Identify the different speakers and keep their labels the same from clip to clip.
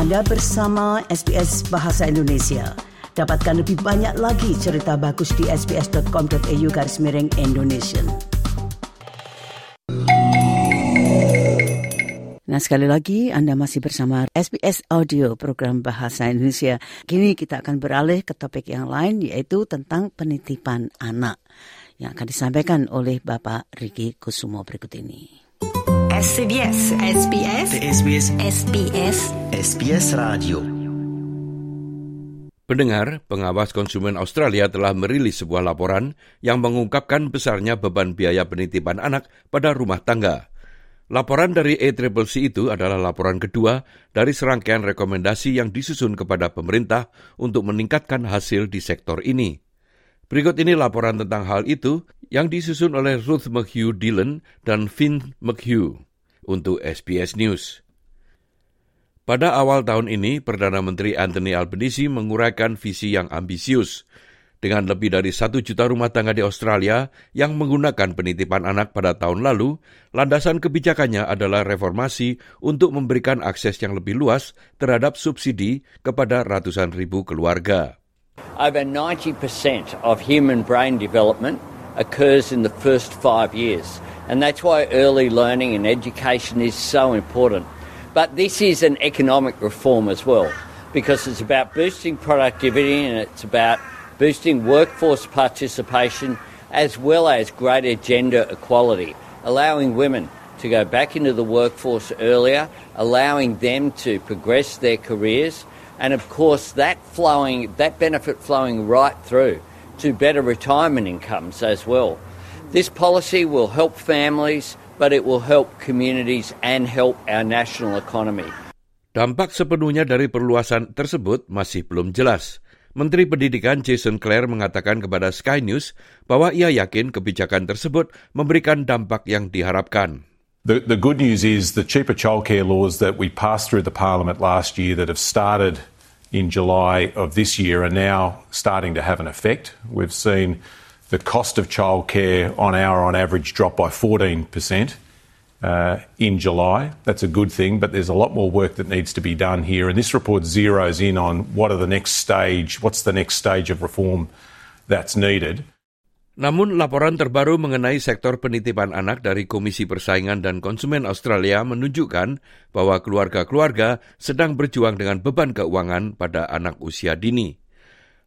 Speaker 1: Anda bersama SBS Bahasa Indonesia. Dapatkan lebih banyak lagi cerita bagus di sbs.com.au garis miring Indonesia. Nah sekali lagi Anda masih bersama SBS Audio program Bahasa Indonesia. Kini kita akan beralih ke topik yang lain yaitu tentang penitipan anak yang akan disampaikan oleh Bapak Riki Kusumo berikut ini.
Speaker 2: SBS SBS
Speaker 3: SBS
Speaker 2: SBS
Speaker 3: SBS Radio
Speaker 4: Pendengar, pengawas konsumen Australia telah merilis sebuah laporan yang mengungkapkan besarnya beban biaya penitipan anak pada rumah tangga. Laporan dari ACCC itu adalah laporan kedua dari serangkaian rekomendasi yang disusun kepada pemerintah untuk meningkatkan hasil di sektor ini. Berikut ini laporan tentang hal itu yang disusun oleh Ruth McHugh Dillon dan Finn McHugh untuk SBS News. Pada awal tahun ini, Perdana Menteri Anthony Albanese menguraikan visi yang ambisius. Dengan lebih dari satu juta rumah tangga di Australia yang menggunakan penitipan anak pada tahun lalu, landasan kebijakannya adalah reformasi untuk memberikan akses yang lebih luas terhadap subsidi kepada ratusan ribu keluarga.
Speaker 5: Over 90% of human brain development occurs in the first five years. And that's why early learning and education is so important. But this is an economic reform as well, because it's about boosting productivity and it's about boosting workforce participation as well as greater gender equality, allowing women to go back into the workforce earlier, allowing them to progress their careers, and of course that flowing that benefit flowing right through to better retirement incomes as well. This policy will help families, but it will help communities and help our national economy.
Speaker 4: Dampak sepenuhnya dari perluasan tersebut masih belum jelas. Menteri Pendidikan Jason Clare mengatakan kepada Sky News bahwa ia yakin kebijakan tersebut memberikan dampak yang diharapkan.
Speaker 6: The, the good news is the cheaper childcare laws that we passed through the parliament last year that have started in July of this year are now starting to have an effect. We've seen the cost of childcare on our on average drop by 14% uh, in July. That's a good thing, but there's a lot more work that needs to be done here. And this report zeroes in on what are the next stage, what's the next stage of reform that's needed.
Speaker 4: Namun laporan terbaru mengenai sektor penitipan anak dari Komisi Persaingan dan Konsumen Australia menunjukkan bahwa keluarga-keluarga sedang berjuang dengan beban keuangan pada anak usia dini.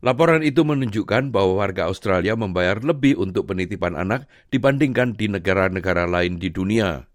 Speaker 4: Laporan itu menunjukkan bahwa warga Australia membayar lebih untuk penitipan anak dibandingkan di negara-negara lain di dunia.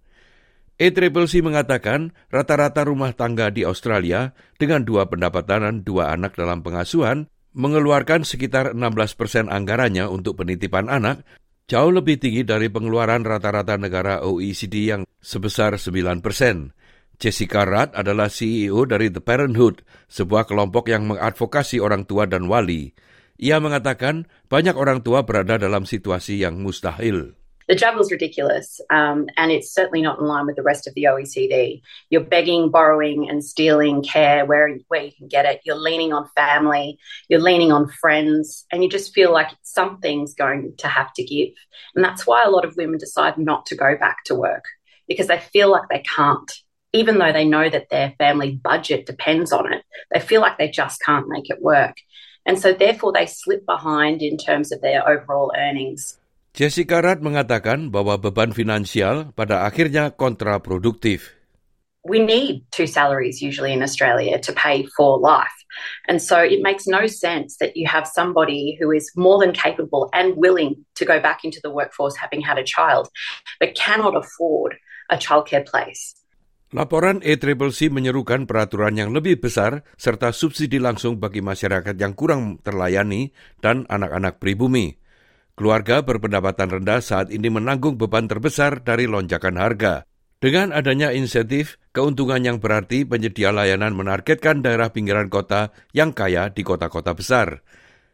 Speaker 4: ACCC mengatakan rata-rata rumah tangga di Australia dengan dua pendapatan dan dua anak dalam pengasuhan mengeluarkan sekitar 16 persen anggarannya untuk penitipan anak, jauh lebih tinggi dari pengeluaran rata-rata negara OECD yang sebesar 9 persen. Jessica Rudd adalah CEO dari The Parenthood, sebuah kelompok yang mengadvokasi orang tua dan wali. Ia mengatakan banyak orang tua berada dalam situasi yang mustahil.
Speaker 7: The juggle's ridiculous, um, and it's certainly not in line with the rest of the OECD. You're begging, borrowing, and stealing care where, where you can get it. You're leaning on family, you're leaning on friends, and you just feel like something's going to have to give. And that's why a lot of women decide not to go back to work because they feel like they can't even though they know that their family budget depends on it, they feel like they just can't make it work. And so therefore they slip behind in terms of their overall earnings.
Speaker 4: Jessica Rudd mengatakan bahwa beban finansial pada akhirnya kontraproduktif.
Speaker 7: We need two salaries usually in Australia to pay for life. And so it makes no sense that you have somebody who is more than capable and willing to go back into the workforce having had a child, but cannot afford a childcare place.
Speaker 4: Laporan ACCC menyerukan peraturan yang lebih besar serta subsidi langsung bagi masyarakat yang kurang terlayani dan anak-anak pribumi. Keluarga berpendapatan rendah saat ini menanggung beban terbesar dari lonjakan harga. Dengan adanya insentif, keuntungan yang berarti penyedia layanan menargetkan daerah pinggiran kota yang kaya di kota-kota besar.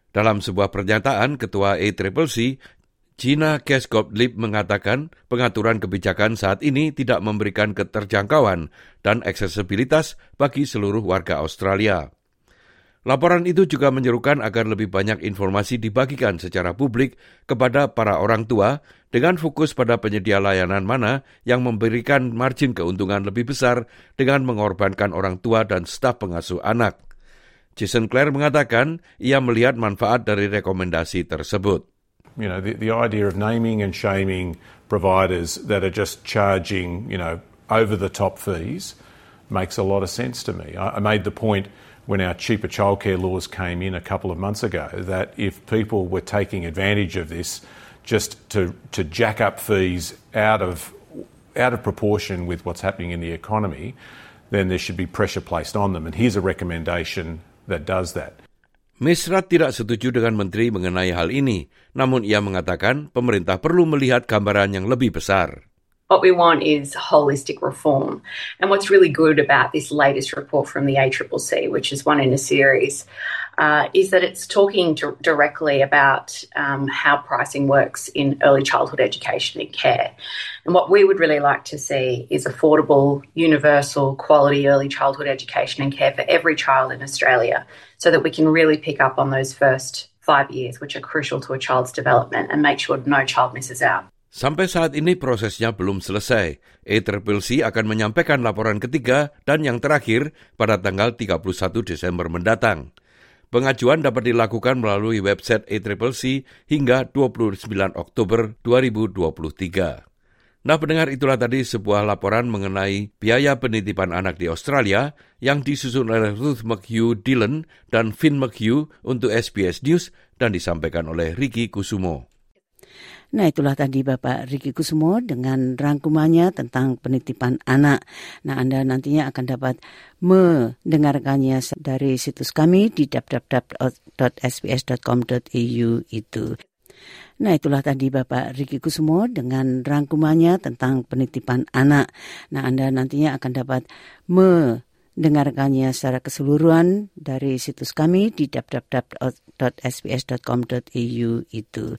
Speaker 4: Dalam sebuah pernyataan, Ketua ACCC Gina Keskop-Lip mengatakan pengaturan kebijakan saat ini tidak memberikan keterjangkauan dan aksesibilitas bagi seluruh warga Australia. Laporan itu juga menyerukan agar lebih banyak informasi dibagikan secara publik kepada para orang tua dengan fokus pada penyedia layanan mana yang memberikan margin keuntungan lebih besar dengan mengorbankan orang tua dan staf pengasuh anak. Jason Clare mengatakan ia melihat manfaat dari rekomendasi tersebut.
Speaker 6: You know, the, the idea of naming and shaming providers that are just charging, you know, over the top fees makes a lot of sense to me. I, I made the point when our cheaper childcare laws came in a couple of months ago that if people were taking advantage of this just to, to jack up fees out of, out of proportion with what's happening in the economy, then there should be pressure placed on them. And here's a recommendation that does that.
Speaker 4: Misrat tidak setuju dengan menteri mengenai hal ini, namun ia mengatakan pemerintah perlu melihat gambaran yang lebih besar.
Speaker 7: What we want is holistic reform. And what's really good about this latest report from the ACCC, which is one in a series, uh, is that it's talking to, directly about um, how pricing works in early childhood education and care. And what we would really like to see is affordable, universal, quality early childhood education and care for every child in Australia so that we can really pick up on those first five years, which are crucial to a child's development, and make sure no child misses out.
Speaker 4: Sampai saat ini prosesnya belum selesai. ACCC akan menyampaikan laporan ketiga dan yang terakhir pada tanggal 31 Desember mendatang. Pengajuan dapat dilakukan melalui website ACCC hingga 29 Oktober 2023. Nah pendengar itulah tadi sebuah laporan mengenai biaya penitipan anak di Australia yang disusun oleh Ruth McHugh Dillon dan Finn McHugh untuk SBS News dan disampaikan oleh Ricky Kusumo.
Speaker 1: Nah itulah tadi Bapak Riki Kusumo dengan rangkumannya tentang penitipan anak. Nah Anda nantinya akan dapat mendengarkannya dari situs kami di www.sbs.com.au itu. Nah itulah tadi Bapak Riki Kusumo dengan rangkumannya tentang penitipan anak. Nah Anda nantinya akan dapat mendengarkannya secara keseluruhan dari situs kami di www.sbs.com.au itu.